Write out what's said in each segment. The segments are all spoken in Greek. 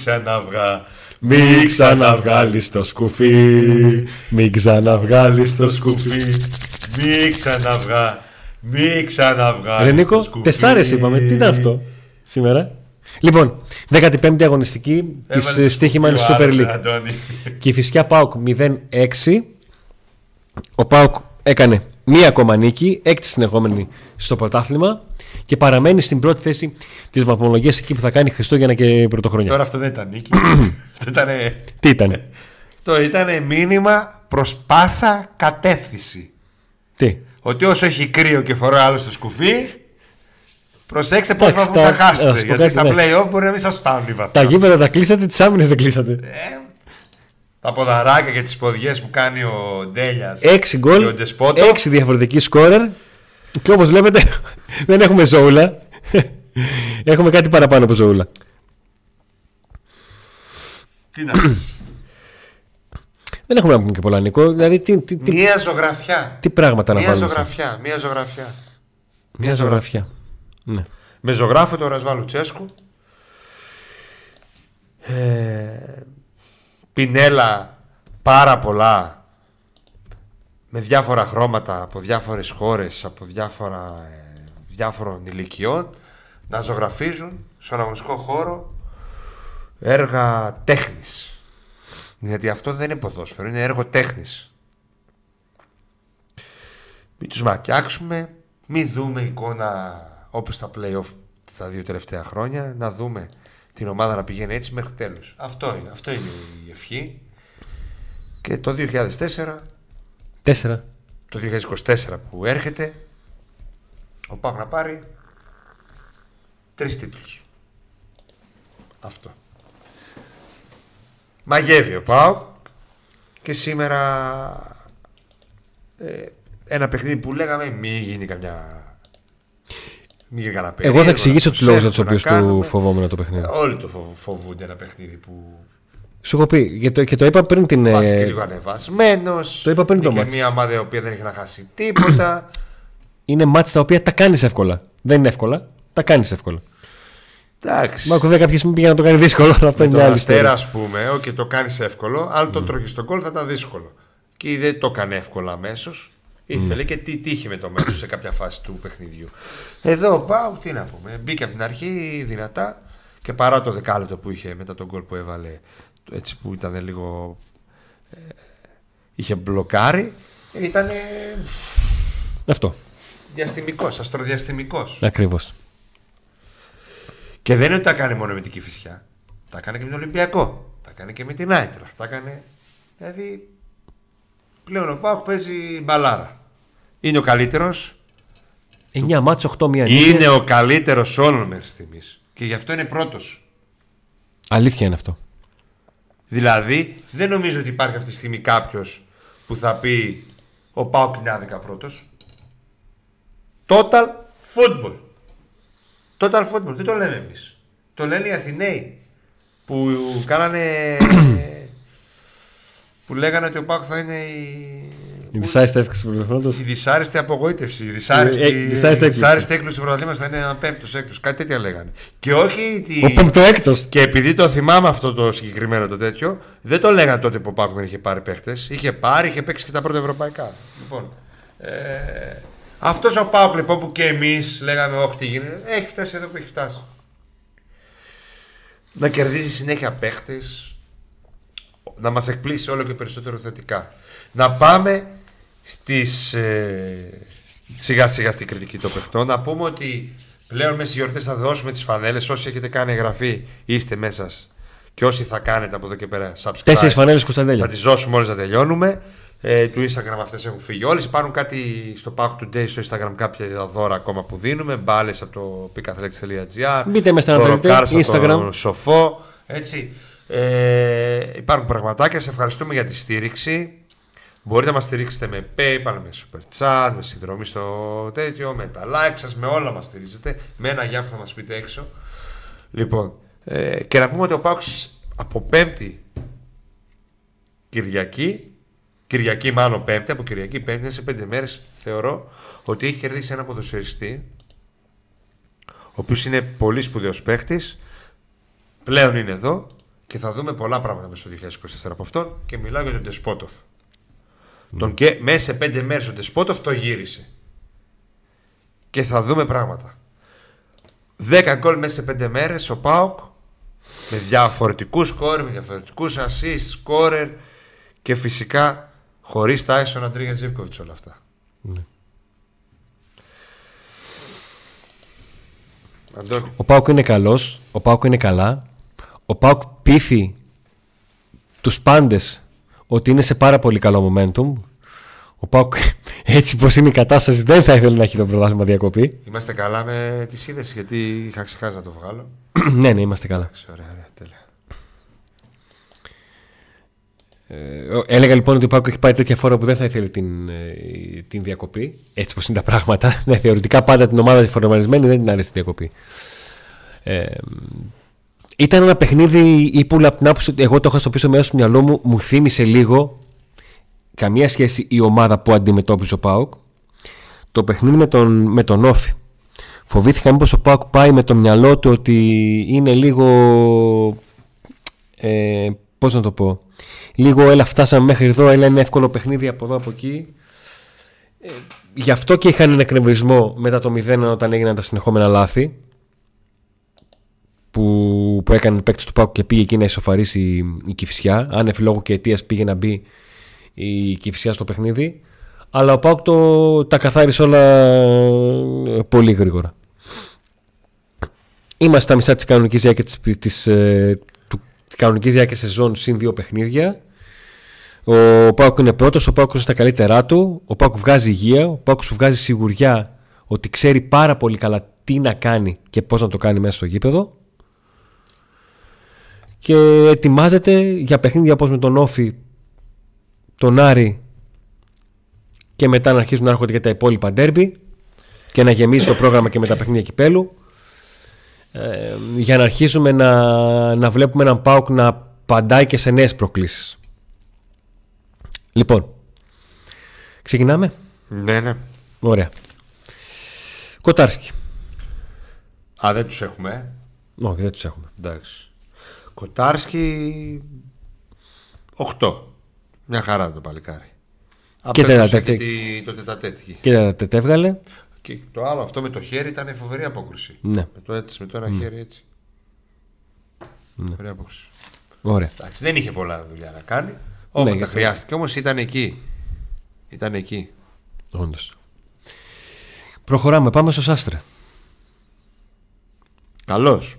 Μη ξαναβγά. Μη ξαναβγάλεις το σκουφί Μη ξαναβγάλεις το σκουφί Μη ξαναβγά. Μη ξαναβγά. Ρε Νίκο, τεσσάρες είπαμε, τι είναι αυτό σήμερα; Λοιπόν, 15η αγωνιστική της στοίχημα είναι στο Super League Και η φυσικά ΠΑΟΚ 0-6 Ο ΠΑΟΚ έκανε μία ακόμα νίκη, έκτη συνεχόμενη στο πρωτάθλημα και παραμένει στην πρώτη θέση της βαθμολογίας εκεί που θα κάνει Χριστούγεννα και Πρωτοχρονιά. Τώρα αυτό δεν ήταν νίκη. Αυτό ήτανε... Τι ήταν, Το ήταν μήνυμα προς πάσα κατεύθυνση. τι; Ότι όσο έχει κρύο και φοράει άλλο στο σκουφί, προσέξτε πώς Εντάξει, θα τα- θα να χάσετε. σου πω Γιατί κάτι, στα ναι. play-off μπορεί να μην σας φτάνουν οι βαθμοί. Τα γήπεδα τα κλείσατε, τις άμυνες δεν κλείσατε. Ε, τα ποδαράκια και τις ποδιές που κάνει ο Ντέλιας. 6 Και ο γκολ, Ντεσπότο. 6 διαφορετικοί σκόρερ. Και όπως βλέπετε, δεν έχουμε ζώουλα. έχουμε κάτι παραπάνω από ζώουλα. Τι να πεις. Δεν έχουμε να πούμε και πολλά, Νικό. Δηλαδή, τι, τι, τι, Μία ζωγραφιά. τι πράγματα να Μία βάλουμε. ζωγραφιά. Μία ζωγραφιά. Μια ζωγραφιά. Ναι. Με ζωγράφο το Ρασβάλ Λουτσέσκου. Ε, πινέλα πάρα πολλά με διάφορα χρώματα από διάφορες χώρες, από διάφορα, ε, διάφορων ηλικιών να ζωγραφίζουν στον αγωνιστικό χώρο έργα τέχνης. Γιατί αυτό δεν είναι ποδόσφαιρο, είναι έργο τέχνης. Μην τους μακιάξουμε, μην δούμε εικόνα όπως τα play-off τα δύο τελευταία χρόνια, να δούμε την ομάδα να πηγαίνει έτσι μέχρι τέλους. Αυτό είναι, αυτό είναι η ευχή. Και το 2004, Τέσσερα. το 2024 που έρχεται, ο Πάοκ να πάρει τρεις τίτλους. Αυτό. Μαγεύει ο Πάοκ και σήμερα ε, ένα παιχνίδι που λέγαμε μη γίνει καμιά μη γίνει κανένα Εγώ θα περίεργο, εξηγήσω να τους λόγους για τους προσέχουμε, οποίους να του κάνουμε. φοβόμουν το παιχνίδι. Ε, Όλοι το φοβ- φοβούνται ένα παιχνίδι που Σου έχω πει και το, και το είπα πριν την. πας και ε, λίγο ανεβασμένος. το είπα πριν το και μάτς. μια ομάδα η οποία δεν έχει να χάσει τίποτα. είναι μάτς τα οποία τα κάνεις εύκολα. Δεν είναι εύκολα. Τα κάνεις εύκολα. Εντάξει. Μα ακούω κάποιες μην πήγαν να το κάνει δύσκολο. Αυτό Με είναι τον μια άλλη Αστέρα, ιστορία. ας πούμε, όχι το κάνεις εύκολο, αλλά το τρώγεις στον κόλ θα ήταν δύσκολο. Και δεν το έκανε εύκολα αμέσως. Ήθελε και τι τύχη με το μέσο σε κάποια φάση του παιχνιδιού. Εδώ πάω, τι να πούμε. Μπήκε από την αρχή δυνατά και παρά το δεκάλεπτο που είχε μετά τον κόλ που έβαλε, έτσι που ήταν λίγο. ε, είχε μπλοκάρει, ήταν Αυτό. διαστημικός, αστροδιαστημικός. Ακριβώς. Και δεν είναι ότι τα κάνει μόνο με την Κηφισιά. Τα κάνει και με τον Ολυμπιακό. Τα κάνει και με την Άιτραχ. Τα κάνει. Δηλαδή. Πλέον ο Πάουκ παίζει μπαλάρα. Είναι ο καλύτερος. 9 μάτς, 8 μία νίκη. Είναι ο καλύτερος όλων μέχρι στιγμής. Και γι' αυτό είναι πρώτος. Αλήθεια είναι αυτό. Δηλαδή, δεν νομίζω ότι υπάρχει αυτή τη στιγμή κάποιος που θα πει ο Πάουκ είναι άδικα πρώτος. Total football. Total football. Δεν το λέμε εμείς. Το λένε οι Αθηναίοι που κάνανε. που λέγανε ότι ο Πάουκ θα είναι η. Η δυσάρεστη έφυγε του πρωτοχρόντος. Η δυσάρεστη απογοήτευση. Η δυσάρεστη, Ε, ε, δυσάρεστη έκπληξη. δυσάρεστη έκπληξη του πρωταθλήματος θα είναι ένα πέμπτος, έκτος. Κάτι τέτοια λέγανε. Και όχι. Τη... Ο πεμπτοέκτος. Και επειδή το θυμάμαι αυτό το συγκεκριμένο το τέτοιο, δεν το λέγανε τότε που ο Πάκου δεν είχε πάρει παίχτες. Είχε πάρει, είχε παίξει και τα πρώτα ευρωπαϊκά. Λοιπόν, ε, αυτός ο Πάουκ λοιπόν που και εμείς λέγαμε, Όχι, τι γίνεται, έχει φτάσει εδώ που έχει φτάσει. Να κερδίζει συνέχεια παίχτες, να μας εκπλήσει όλο και περισσότερο θετικά. Να πάμε στις, ε, σιγά σιγά στην κριτική των παιχτών. Να πούμε ότι πλέον μέσα στις γιορτές θα δώσουμε τις φανέλες. Όσοι έχετε κάνει εγγραφή είστε μέσα σας. και όσοι θα κάνετε από εδώ και πέρα subscribe. Τέσσερις φανέλες Θα Κωνσταντέλια. τις δώσουμε όλες να τελειώνουμε. Ε, του Instagram αυτές έχουν φύγει όλες. Υπάρχουν κάτι στο Pack Today στο Instagram κάποια δώρα ακόμα που δίνουμε. Μπάλες από το picathletics.gr. Μπείτε μέσα να δωροκάρds δείτε, από Instagram. το Σοφό. Έτσι. Ε, υπάρχουν πραγματάκια. Σε ευχαριστούμε για τη στήριξη. Μπορείτε να μας στηρίξετε με PayPal, με Super Chat, με συνδρομή στο τέτοιο, με τα like σας, με όλα μας στηρίζετε. Με ένα γεια που θα μας πείτε έξω. Λοιπόν, ε, και να πούμε ότι ο Πάουξ από Πέμπτη Κυριακή, Κυριακή μάλλον Πέμπτη, από Κυριακή Πέμπτη, είναι σε πέντε μέρες θεωρώ ότι έχει κερδίσει ένα ποδοσφαιριστή, ο οποίος είναι πολύ σπουδαίος παίχτης, πλέον είναι εδώ και θα δούμε πολλά πράγματα μέσα στο 2024 από αυτόν και μιλάω για τον Τεσπότοφ. Τον και μέσα σε πέντε μέρες ο Τεσπότοφ το γύρισε. Και θα δούμε πράγματα. 10 γκολ μέσα σε πέντε μέρες ο Πάοκ με διαφορετικούς σκόρ, με διαφορετικούς assist, σκόρερ και φυσικά χωρίς Τάισον Αντρίγια Ζίβκοβιτς όλα αυτά. Ναι. Ο Πάουκ είναι καλός, ο Πάουκ είναι καλά. Ο Πάουκ πείθει τους πάντες ότι είναι σε πάρα πολύ καλό momentum. Ο Πάουκ έτσι πως είναι η κατάσταση δεν θα ήθελε να έχει το πρωτάθλημα διακοπή. Είμαστε καλά με τις είδες γιατί είχα ξεχάσει να το βγάλω. ναι, ναι, είμαστε καλά. ωραία, ωραία, τέλεια. Ε, έλεγα λοιπόν ότι ο Πάκο έχει πάει τέτοια φορά που δεν θα ήθελε την, ε, την διακοπή. Έτσι πως είναι τα πράγματα. Ναι, θεωρητικά πάντα την ομάδα φορμαρισμένη δεν την αρέσει η διακοπή. Ε, ήταν ένα παιχνίδι ύπουλα από την άποψη ότι εγώ το είχα στο πίσω μέρος του μυαλό μου, μου θύμισε λίγο καμία σχέση η ομάδα που αντιμετώπιζε ο Πάοκ. Το παιχνίδι με τον, με τον Όφη. Φοβήθηκα μήπως ο Πάοκ πάει με το μυαλό του ότι είναι λίγο. Ε, Πώς να το πω λίγο έλα φτάσαμε μέχρι εδώ, έλα είναι εύκολο παιχνίδι από εδώ από εκεί. Ε, γι' αυτό και είχαν ένα εκνευρισμό μετά το 0 όταν έγιναν τα συνεχόμενα λάθη που, που έκανε παίκτης του Πάκου και πήγε εκεί να ισοφαρίσει η, η Κηφισιά. Άνευ λόγω και αιτίας πήγε να μπει η Κηφισιά στο παιχνίδι. Αλλά ο Πάκου το, τα καθάρισε όλα ε, πολύ γρήγορα. Είμαστε στα μισά της κανονικής διάρκειας της, της, ε, της κανονικής διάρκειας σεζόν συν δύο παιχνίδια. Ο Πάουκ είναι πρώτος, ο Πάουκ είναι στα καλύτερά του. Ο Πάουκ βγάζει υγεία, ο Πάουκ σου βγάζει σιγουριά ότι ξέρει πάρα πολύ καλά τι να κάνει και πώς να το κάνει μέσα στο γήπεδο. Και ετοιμάζεται για παιχνίδια όπως με τον Όφη, τον Άρη και μετά να αρχίσουν να έρχονται για τα υπόλοιπα ντέρμπι και να γεμίσει το πρόγραμμα και με τα παιχνίδια κυπέλου ε, για να αρχίσουμε να, να βλέπουμε έναν ΠΑΟΚ να παντάει και σε νέες προκλήσεις. Λοιπόν, ξεκινάμε; Ναι, ναι. Ωραία. Κοτάρσκι. Α, δεν τους έχουμε. Όχι, δεν τους έχουμε. Εντάξει. Κοτάρσκι 8. Μια χαρά το παλικάρι. Και τετατέτη. Το τετατέτη. Και τετατέτη έβγαλε. Και το άλλο αυτό με το χέρι ήταν φοβερή απόκριση. Ναι. Με το, έτσι, με το ένα ναι. χέρι έτσι. Ναι. Φοβερή απόκριση. Ωραία. Εντάξει, δεν είχε πολλά δουλειά να κάνει. Όποτε ναι, χρειάστηκε όμως ήταν εκεί. Ήταν εκεί. Όντως. Προχωράμε, πάμε στο Σάστρε. Καλός.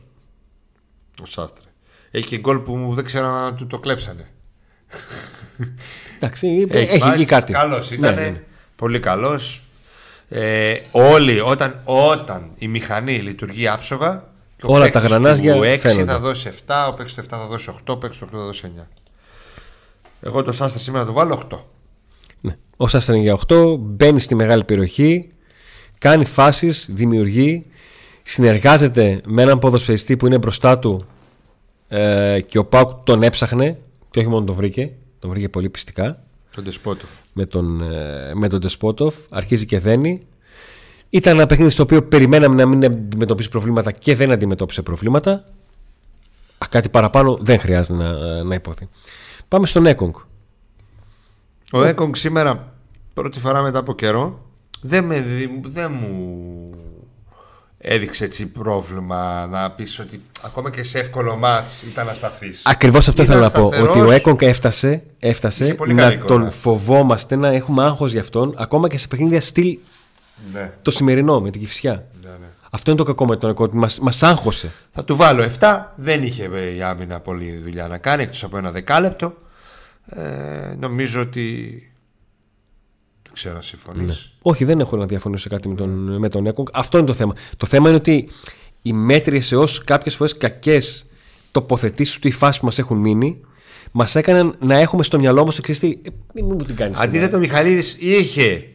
Ο Σάστρε. Έχει και γκολ που δεν ξέρω αν του το κλέψανε. Εντάξει, έχει, έχει κάτι. Καλός ήταν. Ναι, ναι, πολύ καλός. Ε, όλοι, όταν, όταν η μηχανή λειτουργεί άψογα, και Όλα τα γρανάζια. Ο 6 θα δώσει 7, ο παίκτης του 7 θα δώσει 8, ο παίκτης του 8 θα δώσει 9. Εγώ το Σάστρα σήμερα το βάλω 8. Ναι. Ο Σάστρα είναι για 8, μπαίνει στη μεγάλη περιοχή, κάνει φάσεις, δημιουργεί, συνεργάζεται με έναν ποδοσφαιριστή που είναι μπροστά του ε, και ο Πάουκ τον έψαχνε και όχι μόνο τον βρήκε, τον βρήκε πολύ πιστικά. Τον Τεσπότοφ. Με τον, ε, με τον Τεσπότοφ. Αρχίζει και δένει. Ήταν ένα παιχνίδι στο οποίο περιμέναμε να μην αντιμετωπίσει προβλήματα και δεν αντιμετώπισε προβλήματα. Κάτι παραπάνω δεν χρειάζεται να, να υποθεί. Πάμε στον Έκογκ. Ο Έκογκ σήμερα πρώτη φορά μετά από καιρό δεν, με, δεν μου έδειξε έτσι πρόβλημα να πεις ότι ακόμα και σε εύκολο μάτς ήταν ασταθής. Ακριβώς αυτό θέλω να πω. Ότι ο Έκονγκ έφτασε, έφτασε να τον φοβόμαστε, να έχουμε άγχος για αυτόν, ακόμα και σε παιχνίδια στυλ ναι. το σημερινό με την κυφσιά. Ναι, ναι. Αυτό είναι το κακό με τον Έκονγκ. Μας μας άγχωσε. Θα του βάλω 7. Δεν είχε η άμυνα πολλή δουλειά να κάνει εκτός από ένα δεκάλεπτο. Ε, νομίζω ότι ξέρω να συμφωνεί. Ναι. Όχι, δεν έχω να διαφωνήσω κάτι με τον, με τον Έκογκ. Αυτό είναι το θέμα. Το θέμα είναι ότι οι μέτριες έως κάποιες φορές κακές τοποθετήσεις του, οι φάσει που μας έχουν μείνει, μας έκαναν να έχουμε στο μυαλό μας το εξή. Ε, μην μου την κάνεις. Αντίθετα, ο Μιχαλίδης είχε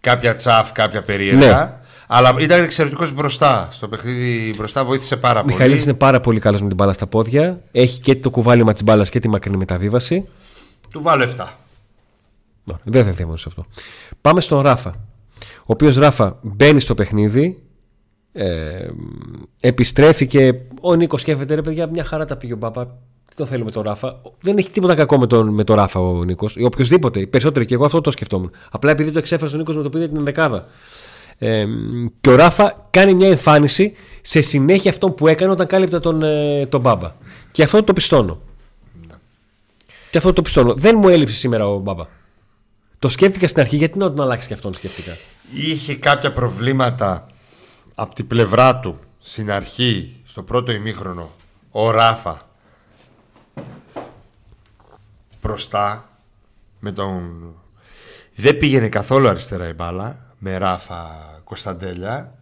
κάποια τσαφ, κάποια περίεργα. Ναι. Αλλά ήταν εξαιρετικός μπροστά. Στο παιχνίδι μπροστά βοήθησε πάρα πολύ. Ο Μιχαλίδης είναι πάρα πολύ καλός με την μπάλα στα πόδια. Έχει και το κουβάλιμα της μπάλας και τη μακρινή μεταβίβαση. Του βάλω 7. Δεν θα θυμάμαι σε αυτό. Πάμε στον Ράφα. Ο οποίος Ράφα μπαίνει στο παιχνίδι, Ε, επιστρέφει και ο Νίκος σκέφτεται ρε παιδιά, μια χαρά τα πήγε ο Μπάμπα. Τι το θέλουμε τον Ράφα. Δεν έχει τίποτα κακό με τον, με τον Ράφα ο Νίκος. Ή οποιοδήποτε. Οι περισσότεροι και εγώ αυτό το σκεφτόμουν. Απλά επειδή το εξέφρασε ο Νίκος με το πήρε την δεκάδα. Ε, και ο Ράφα κάνει μια εμφάνιση σε συνέχεια αυτό που έκανε όταν κάλυπτε τον, ε, τον Μπάμπα. Και αυτό το πιστώνω. Και αυτό το πιστώνω. Δεν μου έλειψε σήμερα ο Μπάμπα. Το σκέφτηκα στην αρχή, γιατί να τον αλλάξει και αυτόν σκέφτηκα; Είχε κάποια προβλήματα από την πλευρά του στην αρχή, στο πρώτο ημίχρονο, ο Ράφα μπροστά με τον... Δεν πήγαινε καθόλου αριστερά η μπάλα με Ράφα Κωνσταντέλια.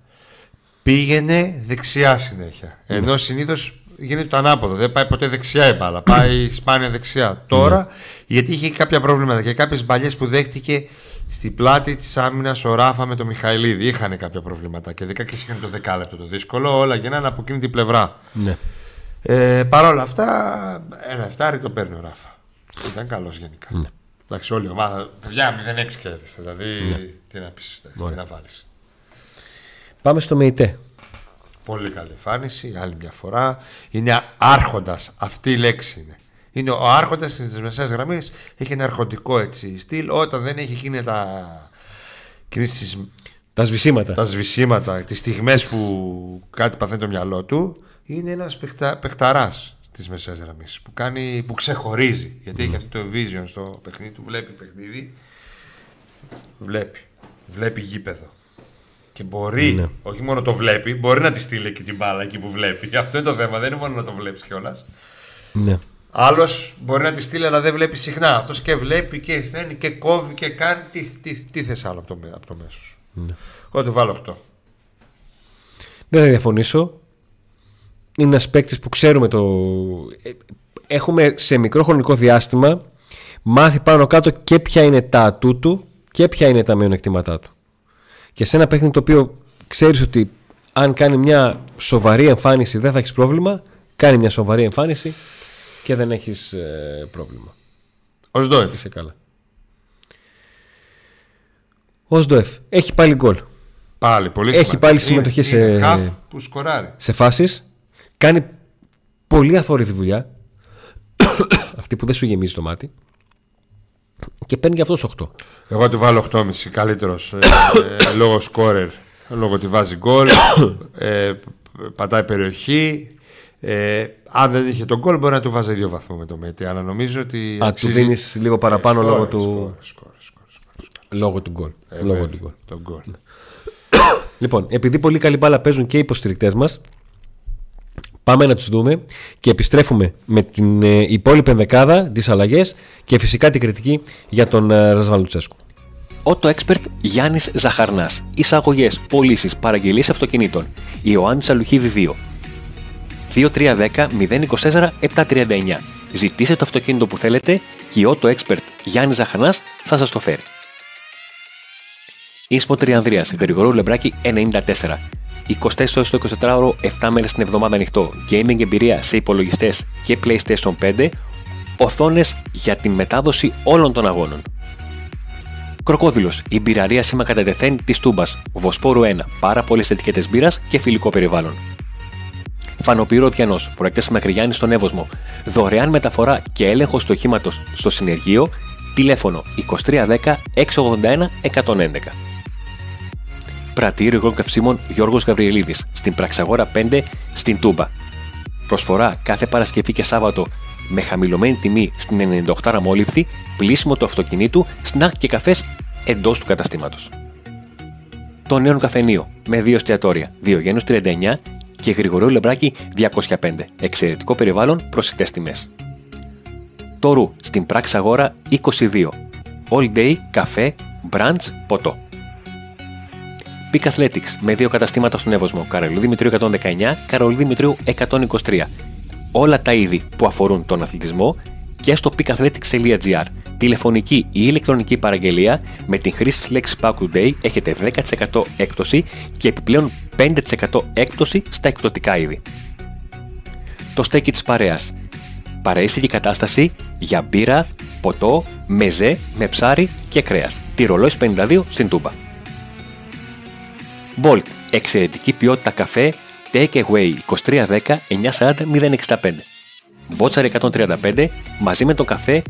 Πήγαινε δεξιά συνέχεια. Ενώ συνήθως γίνεται το ανάποδο. Δεν πάει ποτέ δεξιά η μπάλα. Πάει σπάνια δεξιά. Τώρα, γιατί είχε κάποια προβλήματα και κάποιες μπαλιές που δέχτηκε στην πλάτη της άμυνας ο Ράφα με τον Μιχαηλίδη. Είχαν κάποια προβλήματα και δικά και είχαν το δεκάλεπτο το δύσκολο. Όλα γίνανε από εκείνη την πλευρά. Ναι. Ε, Παρ' όλα αυτά, ένα εφτάρι το παίρνει ο Ράφα. Ήταν καλός γενικά. Ναι. Εντάξει, όλη η ομάδα. Παιδιά, 0-6 κέρδισε. Δηλαδή, τι να πεις, τι να βάλεις. Πάμε στο ΜΕΙΤΕ. Πολύ καλή εμφάνιση, άλλη μια φορά. Είναι άρχοντας. Αυτή η λέξη είναι. Είναι ο άρχοντας της μεσαίας γραμμής. Έχει ένα αρχοντικό έτσι στυλ. Όταν δεν έχει εκείνη τα. Εκείνες Τα σβησίματα. τα σβησίματα, τις στιγμές που κάτι παθαίνει το μυαλό του, είναι ένας παιχτα, παιχταράς της μεσαίας γραμμής που, κάνει, που ξεχωρίζει. Γιατί έχει αυτό το vision στο παιχνίδι του, βλέπει παιχνίδι. Βλέπει. Βλέπει γήπεδο. Και μπορεί, Ναι. όχι μόνο το βλέπει, μπορεί να τη στείλει εκεί την μπάλα εκεί που βλέπει. Αυτό είναι το θέμα, δεν είναι μόνο να το βλέπεις κιόλας. Ναι. Άλλος μπορεί να τη στείλει, αλλά δεν βλέπει συχνά. Αυτός και βλέπει και στέλνει και κόβει και κάνει. Τι, τι, τι θες άλλο από το, μέ- από το μέσο. Ναι. Εγώ του βάλω 8. Δεν θα διαφωνήσω. Είναι ένας παίκτης που ξέρουμε το. ε, Έχουμε σε μικρό χρονικό διάστημα μάθει πάνω κάτω και ποια είναι τα ατού του και ποια είναι τα μειονεκτήματά του. Και σε ένα παιχνίδι το οποίο ξέρεις ότι αν κάνει μια σοβαρή εμφάνιση δεν θα έχεις πρόβλημα, κάνει μια σοβαρή εμφάνιση και δεν έχεις πρόβλημα. Ω Ντόεφ. Είσαι καλά. Ο Σντοεφ έχει πάλι γκολ. Πάλι πολύ Έχει σημαντικό. πάλι συμμετοχή είναι, σε- Είναι half που σκοράρει. σε φάσεις. Κάνει πολύ αθόρυβη δουλειά. Αυτή που δεν σου γεμίζει το μάτι. Και παίρνει και αυτός 8. Εγώ του βάλω 8,5. Καλύτερος ε, λόγω σκόρερ. Λόγω ότι βάζει γκολ. ε, πατάει περιοχή. Ε, αν δεν είχε τον γκολ, μπορεί να του βάζει δύο βαθμό με το Μέτη. Αλλά νομίζω ότι. Α, του δίνεις λίγο παραπάνω Ε, λόγω, σκόρερ, του... σκόρερ, σκόρερ, σκόρερ, σκόρερ. λόγω του γκολ. Ε, λόγω βέβαια, του γκολ. τον γκολ. Λοιπόν, επειδή πολύ καλή μπάλα παίζουν και οι υποστηρικτές μας, πάμε να τους δούμε και επιστρέφουμε με την ε, υπόλοιπη ενδεκάδα, τις αλλαγές και φυσικά την κριτική για τον ε, Ρασβάν Λουτσέσκου. Auto Expert Γιάννης Ζαχαρνάς. Εισαγωγές, πωλήσεις, παραγγελίες αυτοκινήτων. Ιωάννης Αλουχίδη 2. 2310 024 739. Ζητήστε το αυτοκίνητο που θέλετε και η Auto Expert Γιάννης Ζαχαρνάς θα σας το φέρει. Ίσπο Τριανδρίας, Γρηγορού Λεμπράκη 94. 24 ώρες το 24ωρο, 7 μέρες την εβδομάδα ανοιχτό. Gaming εμπειρία σε υπολογιστές και PlayStation 5. Οθόνες για την μετάδοση όλων των αγώνων. Κροκόδηλος, η μπειραρία σήμα κατά τεθέν της Τούμπας. Βοσπόρου 1, πάρα πολλές ετικέτες μπύρας και φιλικό περιβάλλον. Φανοπύρο Διανό, προέκταση Μακριγιάννη στον Εύωσμο. Δωρεάν μεταφορά και έλεγχο του οχήματο στο συνεργείο. Τηλέφωνο 2310 681 111. Πρατήριο υγρών καυσίμων Γιώργος Γαβριελίδης, στην Πραξαγόρα 5, στην Τούμπα. Προσφορά κάθε Παρασκευή και Σάββατο με χαμηλωμένη τιμή στην 98 μόλιβδη, πλήσιμο του αυτοκινήτου, σνακ και καφές εντός του καταστήματος. Το νέο καφενείο με δύο εστιατόρια, Διογένους 39 και Γρηγορίου Λεμπράκη 205. Εξαιρετικό περιβάλλον, προσιτές τιμές. Το Ρου στην πράξη αγόρα 22. All day, καφέ, brunch, ποτό. Peak Athletics με δύο καταστήματα στον Εύωσμο, Καρολίου Δημητρίου 119, Καρολίου Δημητρίου 123. Όλα τα είδη που αφορούν τον αθλητισμό και στο peakathletics.gr. Τηλεφωνική ή ηλεκτρονική παραγγελία με την χρήση της λέξης Pack Today έχετε 10% έκπτωση και επιπλέον 5% έκπτωση στα εκπτωτικά είδη. Το στέκι της παρέας. Παρεΐστικη κατάσταση για μπύρα, ποτό, μεζέ, με ψάρι και κρέας. Τη ρολόι 52 στην Τούμπα. Bolt, Εξαιρετική ποιότητα καφέ Take Away 2310 940 065. Μπότσαρ 135 μαζί με το καφέ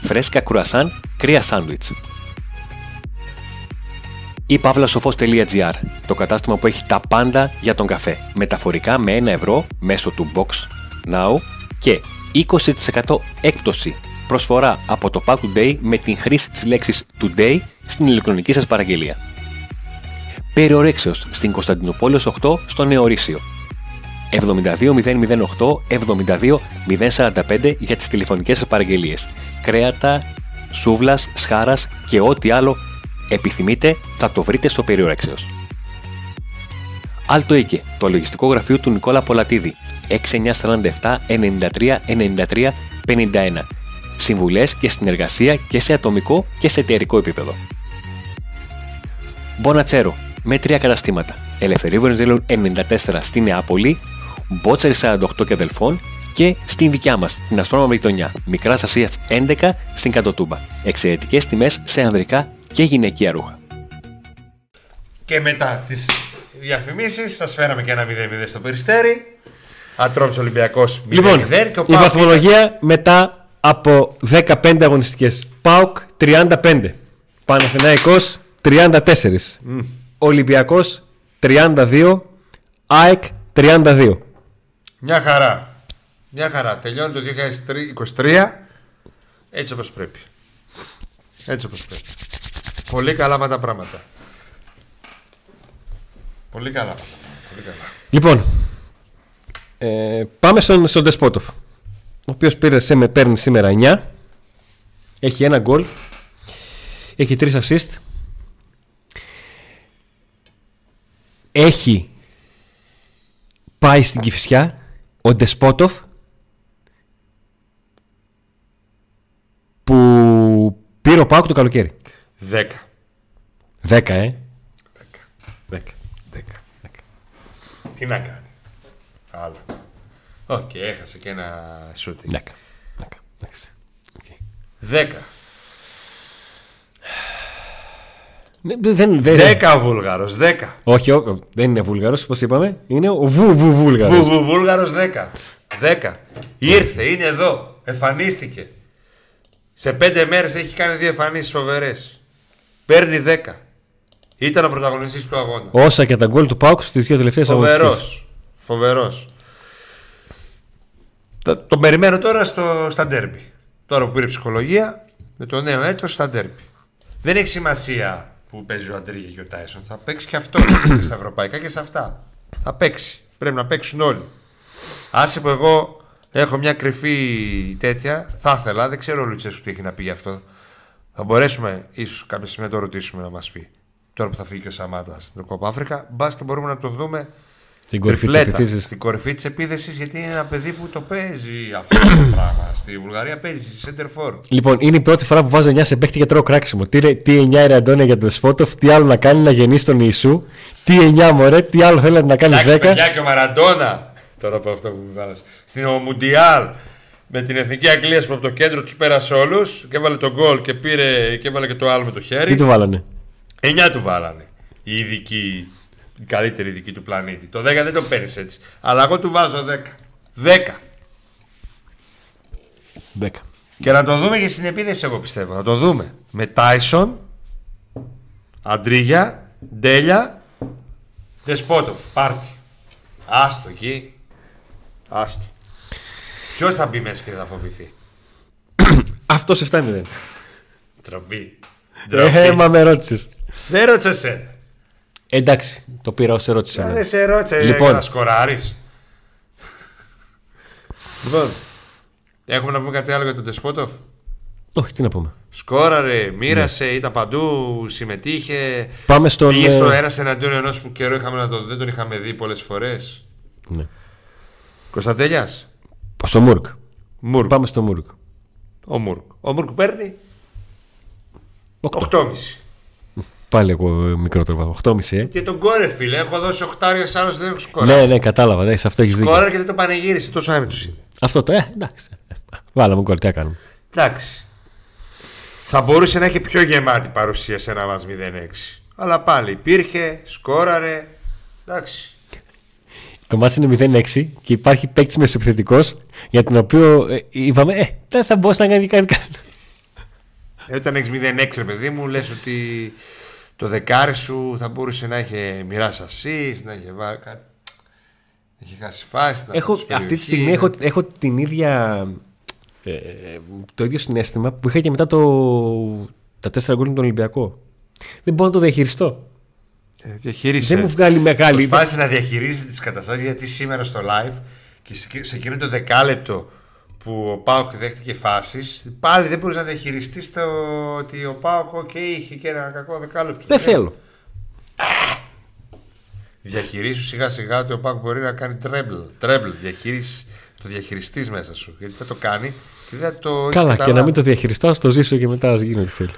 Φρέσκα κρουασάν κρύα σάντουιτς. Η παύλασοφός.gr Το κατάστημα που έχει τα πάντα για τον καφέ. Μεταφορικά με 1 ευρώ μέσω του Box Now και 20% έκπτωση προσφορά από το Pack Today με την χρήση της λέξης Today στην ηλεκτρονική σας παραγγελία. Περιορέξεως στην Κωνσταντινούπολης 8 στο Νεορίσιο. 72008 72045 για τις τηλεφωνικές σας παραγγελίες. Κρέατα, σούβλας, σχάρας και ό,τι άλλο επιθυμείτε θα το βρείτε στο Περιορέξεως. Άλτο Οίκε, το λογιστικό γραφείο του Νικόλα Πολατίδη. 6947 93 93 51. Συμβουλές και συνεργασία και σε ατομικό και σε εταιρικό επίπεδο. Μπονατσέρο, με τρία καταστήματα. Ελευθερίου Βενιζέλου 94 στη Νεάπολη, Μπότσερη 48 και αδελφών και στην δικιά μας, την Ασπρόμα γειτονιά, Μικράς Ασίας 11 στην Κατοτούμπα. Εξαιρετικές τιμές σε ανδρικά και γυναικεία ρούχα. Και μετά τις διαφημίσεις, σας φέραμε και ένα 0-0 στο περιστέρι. Ατρόμψο Ολυμπιακός 0-0. Λοιπόν, και ο η Πάοκ βαθμολογία μετά από 15 αγωνιστικές. ΠΑΟΚ 35. Παναθηναϊκός 34. Ολυμπιακός 32. ΑΕΚ 32. Μια χαρά. Μια χαρά. Τελειώνει το 2023 έτσι όπως πρέπει. Έτσι όπως πρέπει. Πολύ καλά με τα πράγματα. Πολύ καλά. Πολύ καλά. Λοιπόν, ε, πάμε στον, στον Ντεσπότοφ. Ο οποίος πήρε σε με παίρνει σήμερα 9. Έχει ένα γκολ. Έχει τρεις assist. Έχει πάει στην Κηφισιά ο Ντεσπότοφ που πήρε ο Πάουκ το καλοκαίρι. 10. 10, ε. 10. 10. Τι να κάνει. Άλλο. Οκ, έχασε και ένα shooting. 10. 10. Εντάξει. Οκ. 10. Ναι, Δεν, δεν, 10 ο Βούλγαρος. 10. Όχι, ο- δεν είναι Βούλγαρος, πώς είπαμε. Είναι ο Βου Βου Βούλγαρος. Βου, βου, Βούλγαρος 10. 10. Ήρθε, είναι εδώ. Εμφανίστηκε. Σε 5 μέρες έχει κάνει δύο εμφανίσεις φοβερές. Παίρνει 10. Ήταν ο πρωταγωνιστής του αγώνα. Όσα και τα γκολ του Πάουκ στις δύο τελευταίες αγωνιστικές. Φοβερός. Φοβερός. Το, το περιμένω τώρα στο, στα ντέρμπι. Τώρα που πήρε ψυχολογία, με το νέο έτος στα ντέρμπι. Δεν έχει σημασία που παίζει ο Αντρίγια και ο Τάισον. Θα παίξει και αυτό και στα ευρωπαϊκά και σε αυτά. Θα παίξει. Πρέπει να παίξουν όλοι. Άσε που εγώ έχω μια κρυφή τέτοια, θα ήθελα, δεν ξέρω ο Λουτσέσκου τι έχει να πει γι' αυτό. Θα μπορέσουμε ίσως κάποια στιγμή να το ρωτήσουμε να μας πει. Τώρα που θα φύγει και ο Σαμάτα στην Κόπα Αφρικα, μπας και μπορούμε να το δούμε Στην κορυφή της τριπλέτα. επιθέσης. Στην κορυφή της επίθεσης, γιατί είναι ένα παιδί που το παίζει αυτό το πράγμα. Στη Βουλγαρία παίζει center for. Λοιπόν, είναι η πρώτη φορά που βάζω 9 σε παίχτη και τρώω κράξιμο. Τι, ρε- τι 9 ρε Αντώνια για τον Σπότοφ, τι άλλο να κάνει να γεννήσει τον Ιησού, τι 9 μωρέ, τι άλλο θέλετε να κάνει Εντάξει, 10. παιδιά και ο Μαραντόνα. Τώρα από αυτό που μου βάλες. Στην Μουντιάλ με την εθνική Αγγλίας που από το κέντρο τους πέρασε όλους και έβαλε τον γκολ και, πήρε, και έβαλε και το άλλο με το Τι χέρι. του βάλανε; 9 του βάλανε. Οι ειδικοί, η καλύτερη ειδική του πλανήτη. Το 10 δεν το παίρνεις έτσι. Αλλά εγώ του βάζω 10. 10. 10. Και να το δούμε και στην επίδεση, εγώ πιστεύω. Να το δούμε. Με Τάισον, Αντρίγια, Ντέλια, Δεσπότοφ. Πάρτι. Άστο εκεί. Άστο. Ποιος θα μπει μέσα και θα φοβηθεί; Αυτό 7-0. Τροπή. Ε, μα με ρώτησες. Δεν ρώτησε εσένα. Εντάξει, το πήρα ως ερώτηση. Ε, εμένα. Δεν σε ρώτησε Λοιπόν. για να σκοράρεις. λοιπόν, έχουμε να πούμε κάτι άλλο για τον Τεσπότοφ; Όχι, τι να πούμε. Σκόραρε, μοίρασε, ήταν παντού, συμμετείχε. Πάμε στον. Πήγε ε, στο ένα εναντίον ενός που καιρό είχαμε να το, δεν τον είχαμε δει πολλές φορές. ναι. Κωνσταντέλιας. Στο Μουρκ. Μουρκ. Πάμε στο Μουρκ. Ο Μουρκ. Ο Μουρκ παίρνει Οκτώ. 8,5. Πάλι εγώ ε, μικρότερο βαθμό. 8,5 ε. Και τον κόρε, φίλε. Έχω δώσει 8 άλλος δεν έχω σκοράρει. Ναι, ναι, κατάλαβα. Ναι, σε αυτό έχεις δίκιο. Σκόραρε και δεν το πανηγύρισε. Τόσο άνετος είναι. Αυτό το. Ε, εντάξει. Βάλαμε γκολ, τι να κάνουμε. Εντάξει. Θα μπορούσε να έχει πιο γεμάτη παρουσία σε ένα μας 0-6. Αλλά πάλι υπήρχε, σκόραρε, Εντάξει. Το μάτς είναι 0-6 και υπάρχει παίκτης μεσοπιθετικός για τον οποίο ε, είπαμε ε, δεν θα μπορούσε να κάνει κάτι καλό. Ε, όταν έχεις 0-6, ρε παιδί μου, λες ότι το δεκάρι σου θα μπορούσε να έχει μοιράσει assist, να έχει βάλει κάτι. να Έχει χάσει φάση. να Έχω, τους αυτή τη περιοχή, στιγμή να- έχω, έχω την ίδια, ε, το ίδιο συνέστημα που είχα και μετά το, τα τέσσερα γκολ με τον Ολυμπιακό. Δεν μπορώ να το διαχειριστώ. Ε, διαχείρισε. Δεν μου βγάλει μεγάλη. Προσπάθησε να διαχειρίζει τις καταστάσεις γιατί σήμερα στο live και σε- σε εκείνο το δεκάλεπτο που ο Πάοκ δέχτηκε φάσεις, πάλι δεν μπορείς να διαχειριστείς το ότι ο Πάοκ okay, είχε και ένα κακό δεκάλεπτο. Δεν Ε, θέλω. Διαχειρίσου σιγά σιγά ότι ο Πάοκ μπορεί να κάνει τρέμπλ. Τρέμπλ. Διαχείριση, το διαχειριστή μέσα σου. Γιατί θα το κάνει και δεν θα το έχεις Καλά, και να καταλάβει. μην το διαχειριστώ, α το ζήσω και μετά ας γίνει ό,τι θέλει.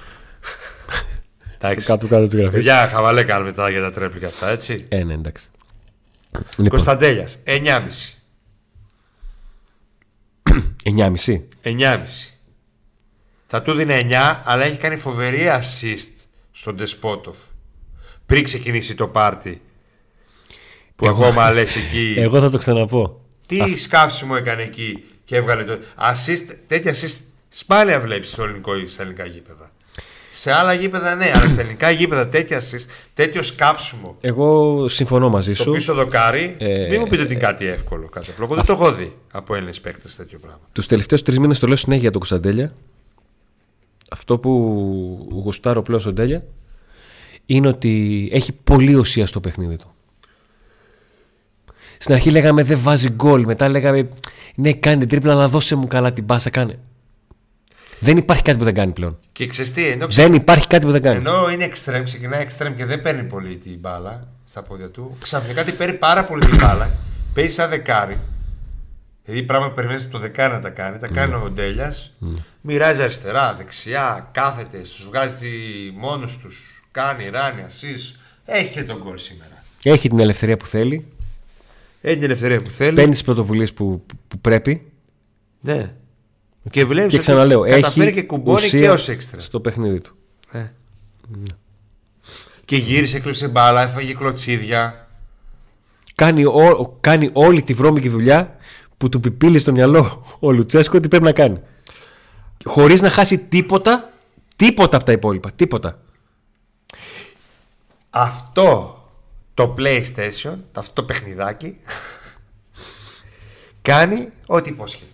Εντάξει. Κάτω κάτω της γραφής. Παιδιά, χαβαλέ κάνουμε μετά για τα τρέμπλ και αυτά, έτσι. Ε, ναι, εντάξει. Λοιπόν, Κωνσταντέλιας, 9,5. 9,5. 9,5. Θα του δίνει 9, αλλά έχει κάνει φοβερή assist στον Ντεσπότοφ. Πριν ξεκινήσει το πάρτι. Που ακόμα λες εκεί. Εγώ θα το ξαναπώ. Τι σκάψιμο έκανε εκεί και έβγαλε το. Assist, τέτοια assist σπάλια βλέπεις στο ελληνικό, στα ελληνικά γήπεδα. Σε άλλα γήπεδα ναι, αλλά στα ελληνικά γήπεδα τέτοιας assist, τέτοιος σκάψιμο. Εγώ συμφωνώ μαζί Στο σου. πίσω δοκάρι, Ε, μην μου πείτε ότι είναι κάτι εύκολο. Κάτι απλό. Εγώ δεν το έχω δει από Έλληνες παίκτες τέτοιο πράγμα. Τους τελευταίους τρεις μήνες το λέω συνέχεια για τον Κωνσταντέλια. Αυτό που γουστάρω πλέον στον Τέλια είναι ότι έχει πολύ ουσία στο παιχνίδι του. Στην αρχή λέγαμε δεν βάζει γκολ. Μετά λέγαμε ναι, κάνει την τρίπλα, αλλά δώσε μου καλά την πάσα. Κάνε. Δεν υπάρχει κάτι που δεν κάνει πλέον. Και ξέρεις τι, ενώ, Δεν υπάρχει κάτι που δεν κάνει. ενώ είναι extreme, ξεκινάει extreme και δεν παίρνει πολύ την μπάλα στα πόδια του, ξαφνικά την παίρνει πάρα πολύ την μπάλα, παίζει σαν δεκάρι. Δηλαδή πράγμα που περιμένεις το δεκάρι να τα κάνει, τα κάνει ο Ντέλιας, μοιράζει αριστερά, δεξιά, κάθεται, τους βγάζει μόνο τους, κάνει ράνια, assist. Έχει και τον γκολ σήμερα. Έχει την ελευθερία που θέλει. Έχει την ελευθερία που θέλει. Παίρνει τις πρωτοβουλίες που, που πρέπει. Ναι. Και βλέπεις Και ξαναλέω, καταφέρει έχει και κουμπώνει ουσία και ως έξτρα. στο παιχνίδι του. Ε. Και γύρισε, έκλειψε μπάλα, έφαγε κλωτσίδια. Κάνει, ό, κάνει όλη τη βρώμικη δουλειά που του πιπίλει στο μυαλό ο Λουτσέσκο ότι πρέπει να κάνει. Χωρίς να χάσει τίποτα, τίποτα από τα υπόλοιπα. Τίποτα. Αυτό το PlayStation, αυτό το παιχνιδάκι, κάνει ό,τι υπόσχεται.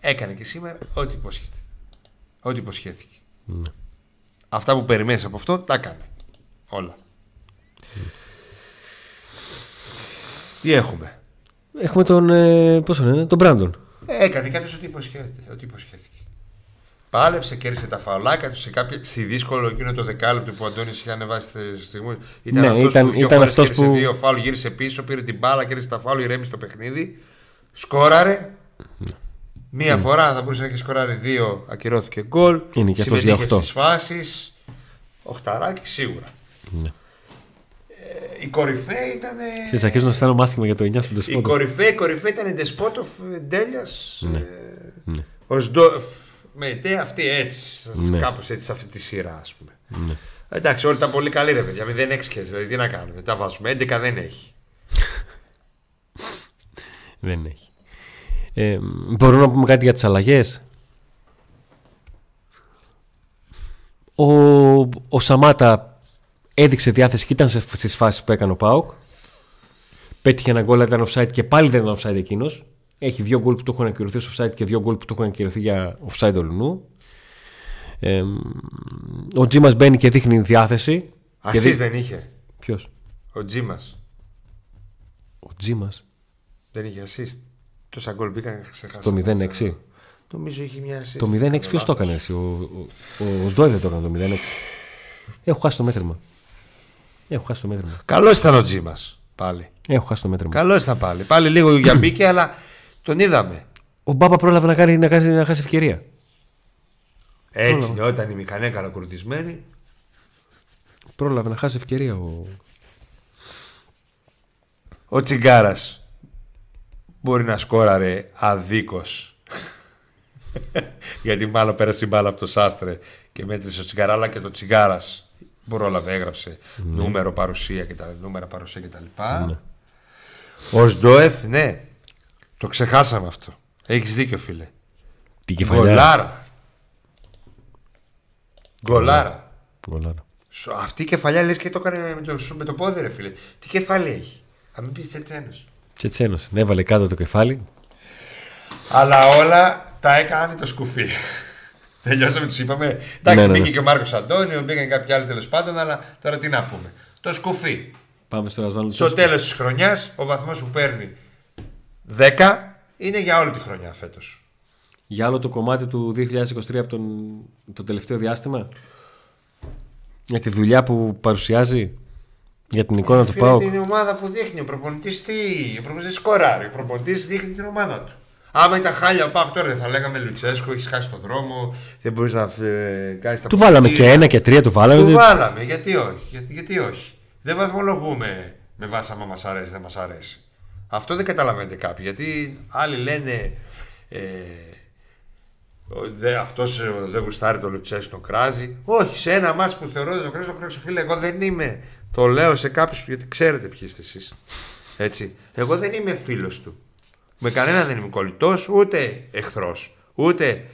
Έκανε και σήμερα ό,τι υπόσχεται. Ό,τι υποσχέθηκε. Αυτά που περιμένεις από αυτό, τα κάνει. Όλα. Τι έχουμε; Έχουμε τον. Ε, πώς τον λένε, τον Μπράντον. Ε, Έκανε κάποιος ό,τι υποσχέθηκε. Ό,τι υποσχέθηκε. Πάλεψε, κέρδισε τα φαουλάκια του σε, κάποια, σε δύσκολο εκείνο το δεκάλεπτο που ο Αντώνης είχε ανεβάσει στη στιγμή. Ήταν Ναι, αυτός ήταν- που δύο ήταν φορές αυτός κέρδισε που- δύο φάουλ, γύρισε πίσω, πήρε την μπάλα, κέρδισε τα φάουλ, ηρέμησε το παιχνίδι. Σκόραρε. Μία φορά θα μπορούσε να έχει σκοράρει δύο, ακυρώθηκε γκολ. Είναι και αυτός για Συμμετείχε οχτώ. στις φάσεις. Οχταράκι σίγουρα. Ναι. Ε, η κορυφαία ήταν. Στις αρχές να αισθάνομαι άσχημα για το 9 στον Η Τεσπότο. κορυφαία, η κορυφαία ήταν η Ντεσπότοφ Ντέλιας. Ναι. Ο Σντο... Με τε αυτή έτσι. Ναι. Κάπως έτσι σε αυτή τη σειρά, ας πούμε. Εντάξει, όλοι ήταν πολύ καλοί ρε παιδιά. 0-6 και δηλαδή τι να κάνουμε. Τα βάζουμε. 11 δεν έχει. Δεν έχει. Ε, μπορούμε να πούμε κάτι για τις αλλαγές; Ο, ο Σαμάτα έδειξε διάθεση και ήταν σε- στις φάσεις που έκανε ο Πάοκ. Πέτυχε ένα γκολ, ήταν offside και πάλι δεν ήταν offside εκείνος. Έχει δύο γκολ που του έχουν ακυρωθεί ως offside και δύο γκολ που του έχουν ακυρωθεί για offside ολουνού. Ε, ο Τζίμας μπαίνει και δείχνει διάθεση. Και Ασύ δει- δεν είχε. Ποιος; Ο Τζίμας Ο Τζίμας. δεν είχε assist. Τόσα γκολ μπήκαν ξεχάσει. Το 0-6. Νομίζω είχε μια assist. Το 0-6 ποιος το Λάθος. έκανε εσύ, ο, ο, ο, ο Σντόι δεν το έκανε το 0-6. Έχω χάσει το μέτρημα. Έχω χάσει το μέτρημα. Καλός ήταν ο Τζίμας πάλι. Έχω χάσει το μέτρημα. Καλός ήταν πάλι. Πάλι λίγο για μπήκε, αλλά τον είδαμε. Ο Μπάμπα πρόλαβε να, κάνει, να, κάνει, να χάσει ευκαιρία. Έτσι είναι, όταν η μηχανή είναι καλοκουρδισμένη. Πρόλαβε να χάσει ευκαιρία ο. Ο Τσιγκάρας μπορεί να σκόραρε αδίκως. Γιατί μάλλον πέρασε η μπάλα από το Σάστρε και μέτρησε ο Τσιγκαράλα και το Τσιγκάρα πρόλαβε, έγραψε νούμερο παρουσία και τα νούμερα παρουσία κτλ. Ο Σντοεφ, ναι, το ξεχάσαμε αυτό. Έχεις δίκιο, φίλε. Την κεφαλιά. Γκολάρα. Γκολάρα. Γκολάρα. Σου- Αυτή η κεφαλιά λες και το έκανε με το, σου- με το πόδι, ρε φίλε. Τι κεφάλι έχει. Αν μην πεις Τσετσένο. Τσετσένος. Ναι, έβαλε κάτω το κεφάλι. Αλλά όλα τα έκανε το σκουφί. Τελειώσαμε, τους είπαμε. Εντάξει, Ναι, ναι, μπήκε ναι. και ο Μάρκος Αντώνιο, μπήκαν κάποιοι άλλοι τέλος πάντων, αλλά τώρα τι να πούμε. Το σκουφί. Πάμε στο Ρασβάν Στο τέλος της χρονιάς, ο βαθμός που παίρνει 10 είναι για όλη τη χρονιά φέτος. Για άλλο το κομμάτι του 2023 από τον, το τελευταίο διάστημα; Για τη δουλειά που παρουσιάζει; Για την εικόνα του Φίλε, ΠΑΟΚ. Είναι η ομάδα που δείχνει. Ο προπονητής τι. Ο προπονητής σκοράρει. Ο προπονητής δείχνει την ομάδα του. Άμα ήταν χάλια ο Πάοκ τώρα δεν θα λέγαμε Λουτσέσκο, έχεις χάσει τον δρόμο, δεν μπορείς να ε, κάνεις τα Του βάλαμε και ποδητήρια». ένα και τρία του βάλαμε. Του δεν- βάλαμε, γιατί όχι. Γιατί, γιατί όχι. Δεν βαθμολογούμε με βάση άμα μας αρέσει, δεν μας αρέσει. Αυτό δεν καταλαβαίνετε κάποιοι. Γιατί άλλοι λένε. Ε, ο- δε, αυτός ε, δεν γουστάρει το Λουτσέσκο, τον κράζει. Όχι, σε ένα μάτς που θεωρώ ότι το κράζει, το κράζει φίλε. Εγώ δεν είμαι. Το λέω σε κάποιους γιατί ξέρετε ποιοι είστε εσείς. Έτσι. Εγώ δεν είμαι φίλος του. Με κανένα δεν είμαι κολλητός, ούτε εχθρός. Ούτε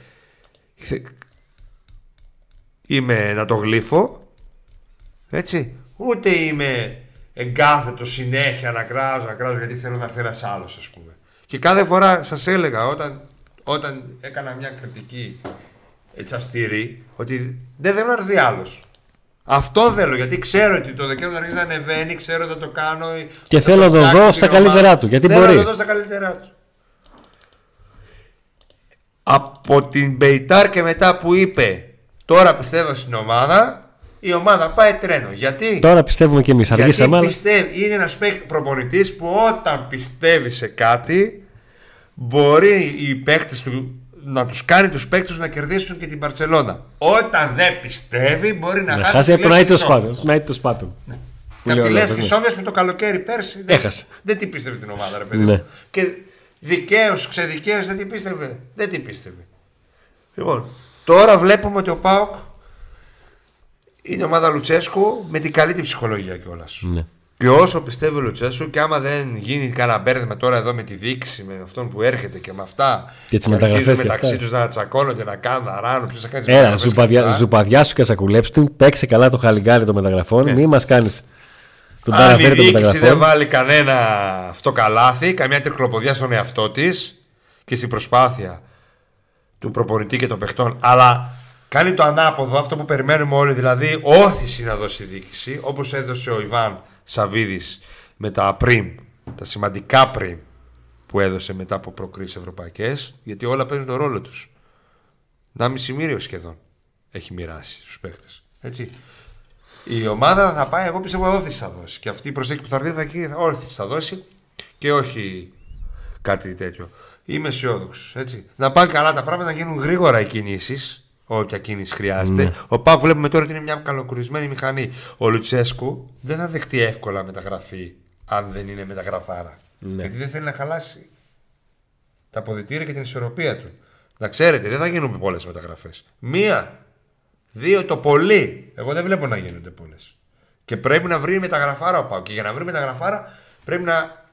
είμαι να το γλύφω. Έτσι. Ούτε είμαι εγκάθετο συνέχεια να κράζω, να κράζω γιατί θέλω να έρθει ένα άλλο, ας πούμε. Και κάθε φορά σας έλεγα όταν, όταν έκανα μια κριτική έτσι αυστηρή, ότι δεν θέλω να έρθει άλλος. Αυτό θέλω γιατί ξέρω ότι το Δεκέμβριο θα αρχίσει να ανεβαίνει, ξέρω ότι θα το κάνω. Και θα θέλω να τον φτιάξει δω την στα ομάδα. καλύτερά του, γιατί θέλω μπορεί. να τον δω στα καλύτερά του. Από την Μπεϊτάρ και μετά που είπε τώρα πιστεύω στην ομάδα, η ομάδα πάει τρένο. Γιατί, Τώρα πιστεύουμε και εμείς. γιατί Αργήσαμε, αλλά. πιστεύει, είναι ένας προπονητής που όταν πιστεύει σε κάτι, μπορεί οι παίκτες του να τους κάνει τους παίκτες να κερδίσουν και την Παρσελώνα. Όταν δεν πιστεύει, μπορεί να Να χάσει, χάσει τη από τον λέξη Άιτο της Σόφιας. Σπάτων. Τον Άιτο Σπάτων. Που Και λέει από τη ο λες Λόπες, τη ναι. Σόφια με το καλοκαίρι πέρσι. δεν- Έχασε. Δεν την πίστευε την ομάδα, ρε παιδί. Ναι. μου. Και δικαίως, ξεδικαίως δεν την πίστευε. Δεν την πίστευε. Λοιπόν, τώρα βλέπουμε ότι ο Πάοκ είναι ομάδα Λουτσέσκου με την καλύτερη ψυχολογία κιόλας. Ναι. Και όσο πιστεύει ο Λουτσέσκου και άμα δεν γίνει κανένα μπέρδεμα τώρα εδώ με τη δίκηση, με αυτόν που έρχεται και με αυτά. Και τις αρχίζουν μεταγραφές και μεταξύ αυτά. τους να τσακώνονται, να κάνουν, να ράνουν, ποιος θα κάνει τις Έλα, μεταγραφές και ζουπαδιά, αυτά. ζουπαδιά σου και σακουλέψει την. Παίξε καλά το χαλιγκάρι των μεταγραφών. Μη μας κάνεις τον Ναι. Αν η ταραφέρι των διοίκηση δεν μεταγραφών. βάλει κανένα αυτό καλάθι, καμιά τρικλοποδιά στον εαυτό της και στην προσπάθεια του προπονητή και των παιχτών, αλλά κάνει το ανάποδο, αυτό που περιμένουμε όλοι, δηλαδή όθηση να δώσει η διοίκηση, όπως έδωσε ο Ιβάν Σαββίδης με τα πριμ, τα σημαντικά πριμ που έδωσε μετά από προκρίσεις ευρωπαϊκές, γιατί όλα παίζουν τον ρόλο τους. Να μισή μύριο σχεδόν έχει μοιράσει στους παίχτε. Έτσι. Η ομάδα θα πάει, εγώ πιστεύω όθηση θα δώσει. Και αυτή η προσέγγιση που θα έρθει θα γίνει όρθιση θα δώσει και όχι κάτι τέτοιο. Είμαι αισιόδοξος. Να πάνε καλά τα πράγματα, να γίνουν γρήγορα οι κινήσεις. Όποια κίνηση χρειάζεται. Ναι. Ο Πάκ βλέπουμε τώρα ότι είναι μια καλοκουρισμένη μηχανή. Ο Λουτσέσκου δεν θα δεχτεί εύκολα μεταγραφή αν δεν είναι μεταγραφάρα. Ναι. Γιατί δεν θέλει να χαλάσει τα αποδητήρια και την ισορροπία του. Να ξέρετε, δεν θα γίνουν πολλές μεταγραφές. Μία, δύο το πολύ. Εγώ δεν βλέπω να γίνονται πολλές. Και πρέπει να βρει μεταγραφάρα ο Πάου. Και για να βρει μεταγραφάρα πρέπει να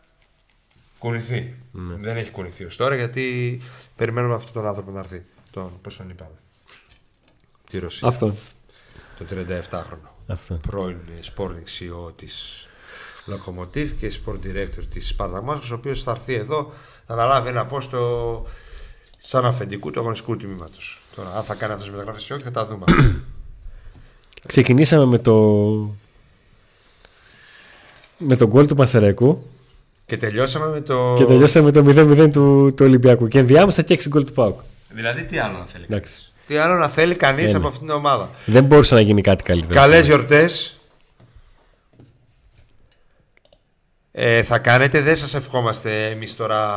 κουνηθεί. Δεν έχει κουνηθεί ως τώρα γιατί περιμένουμε αυτόν τον άνθρωπο να έρθει. Τον, πώς τον είπαμε; Τη Ρωσία. Αυτό. Το 37χρονο. Αυτό. Πρώην sporting CEO της Lokomotiv και sport director της Spartak Moscow, ο οποίος θα έρθει εδώ να αναλάβει ένα πόστο σαν αφεντικού του αγωνιστικού τμήματος. Τώρα, αν θα κάνει αυτός μεταγραφέ ή όχι, θα τα δούμε. Ξεκινήσαμε με το. με τον γκολ του Πασερέκου και τελειώσαμε με το. και τελειώσαμε με το 0-0 του, του Ολυμπιακού. Και ενδιάμεσα και 6 γκολ του Πάουκ. Δηλαδή, τι άλλο να θέλει. Εντάξει. Τι άλλο να θέλει κανείς Ένα. από αυτήν την ομάδα. Δεν μπορούσε να γίνει κάτι καλύτερο. Καλές γιορτές. Ε, θα κάνετε, δεν σας ευχόμαστε εμείς τώρα.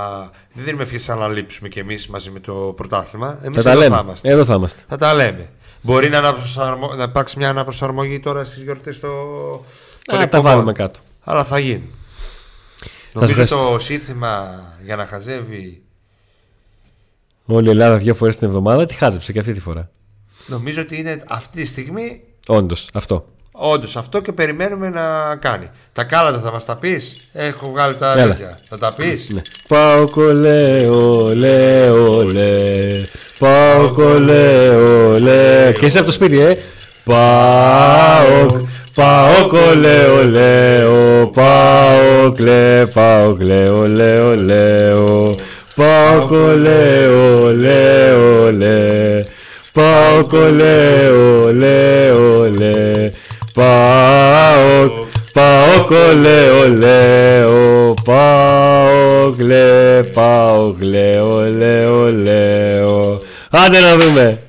Δεν δίνουμε ευχές να αναλείψουμε κι εμείς μαζί με το πρωτάθλημα. Εμείς Θα τα εδώ θα λέμε. είμαστε. Εδώ θα είμαστε. Θα τα λέμε. Μπορεί να, αναπροσαρμο... να υπάρξει μια αναπροσαρμογή τώρα στις γιορτές στο. των Α, τα εκπομπών. βάλουμε κάτω. Αλλά θα γίνει. σας Νομίζω ευχαριστώ. το σύνθημα για να χαζεύει. Όλη η Ελλάδα δύο φορές την εβδομάδα τη χάζεψε και αυτή τη φορά. Νομίζω ότι είναι αυτή τη στιγμή Όντως, αυτό. Όντως αυτό και περιμένουμε να κάνει. Τα κάλατα θα μας τα πεις; Έχω βγάλει τα Έλα. τέτοια. Θα τα πεις; Ναι. Πάω κολέ, ολέ, ολέ. Πάω κολέ, ολέ. Και είσαι από το σπίτι, ε; Πάω, πάω κολέ, ολέ, ο. Πάω κλε, πάω κλε, ολέ, ολέ, ο. Πάω κολέ, ολέ, ολέ. Πάω κολέ, ολέ, ολέ. Πάω, πάω κολέ, ολέ, ο. Πάω κλε, πάω κλε, ολέ, ολέ, ο. Άντε να δούμε.